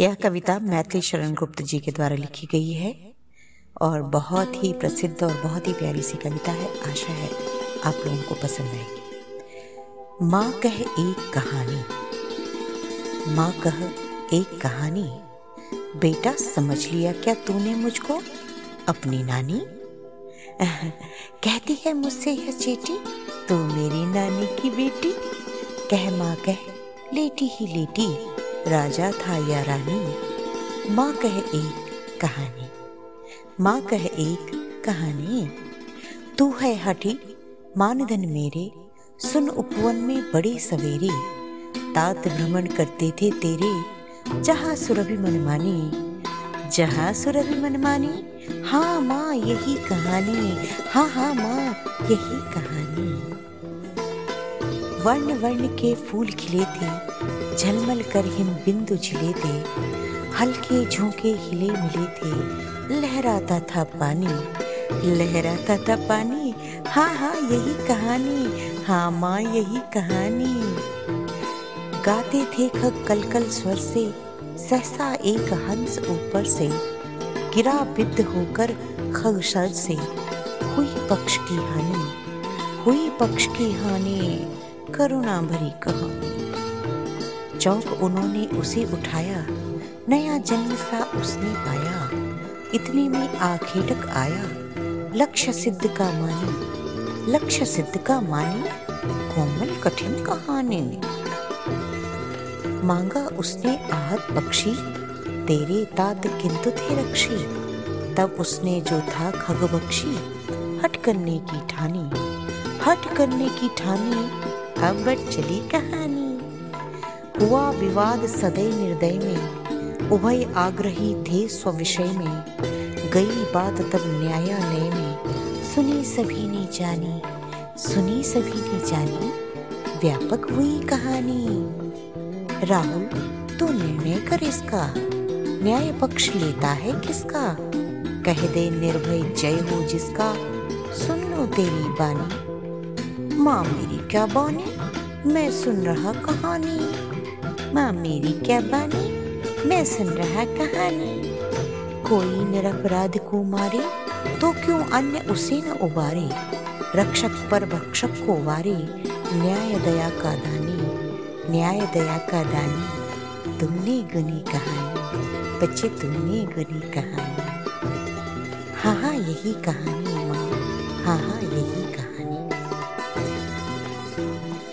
यह कविता मैथिली शरण गुप्त जी के द्वारा लिखी गई है और बहुत ही प्रसिद्ध और बहुत ही प्यारी सी कविता है। आशा है आप लोगों को पसंद आएगी। माँ कह एक कहानी। माँ कह एक कहानी। बेटा समझ लिया क्या तूने मुझको? अपनी नानी? कहती है मुझसे यह चेटी, तू मेरी नानी की बेटी। कह माँ कह, लेटी ही लेटी। राजा था या रानी? माँ कह एक कहानी। माँ कह एक कहानी। तू है हठी, मानधन मेरे, सुन उपवन में बड़े सवेरे। तात भ्रमण करते थे तेरे, जहाँ सुरभि मनमानी जहाँ सुरभि मनमानी हाँ माँ, यही कहानी। हाँ हाँ माँ, यही कहानी। वर्ण वर्ण के फूल खिले थे झलमल कर हिम बिंदु छिले थे हल्के झोंके हिले मिले थे लहराता था पानी, लहराता था पानी हाँ हाँ यही कहानी हाँ माँ, यही कहानी। गाते थे खग कल कल स्वर से, सहसा एक हंस ऊपर से, गिरा बिद्ध होकर खग सर से। हुई पक्ष की हानि, हुई पक्ष की हानि। करुणा भरी कहानी चौक उन्होंने उसे उठाया, नया जन्म सा उसने पाया। इतने में आखेटक आया, लक्ष्य सिद्ध का मानी। लक्ष्य सिद्ध का मानी, कोमल कठिन कहानी। मांगा उसने आहत पक्षी, तेरे तात किंतु थे रक्षी। तब उसने जो था खग बक्षी हट करने की ठानी। हट करने की ठानी अब चली कहानी। हुआ विवाद सदै निर्दय में, उभय आग्रही थे स्विषय में। गई बात तब न्यायालय में। सुनी सभी ने जानी, सुनी सभी ने जानी, व्यापक हुई कहानी। राहुल, तू निर्णय कर इसका। न्याय पक्ष लेता है किसका? कह दे निर्भय जय हो जिसका। सुन लो तेरी बानी। माँ मेरी क्या बानी? मैं सुन रहा कहानी। माँ मेरी क्या बानी? मैं सुन रहा कहानी। कोई निरपराध को मारे तो क्यों अन्य उसे न उबारे? रक्षक पर भक्षक को वारे, न्याय दया का दानी, न्याय दया का दानी। तुमने गुनी कहानी, बच्चे तुमने गुनी कहानी। हाँ हाँ यही कहानी माँ। हाँ हाँ यही कहानी।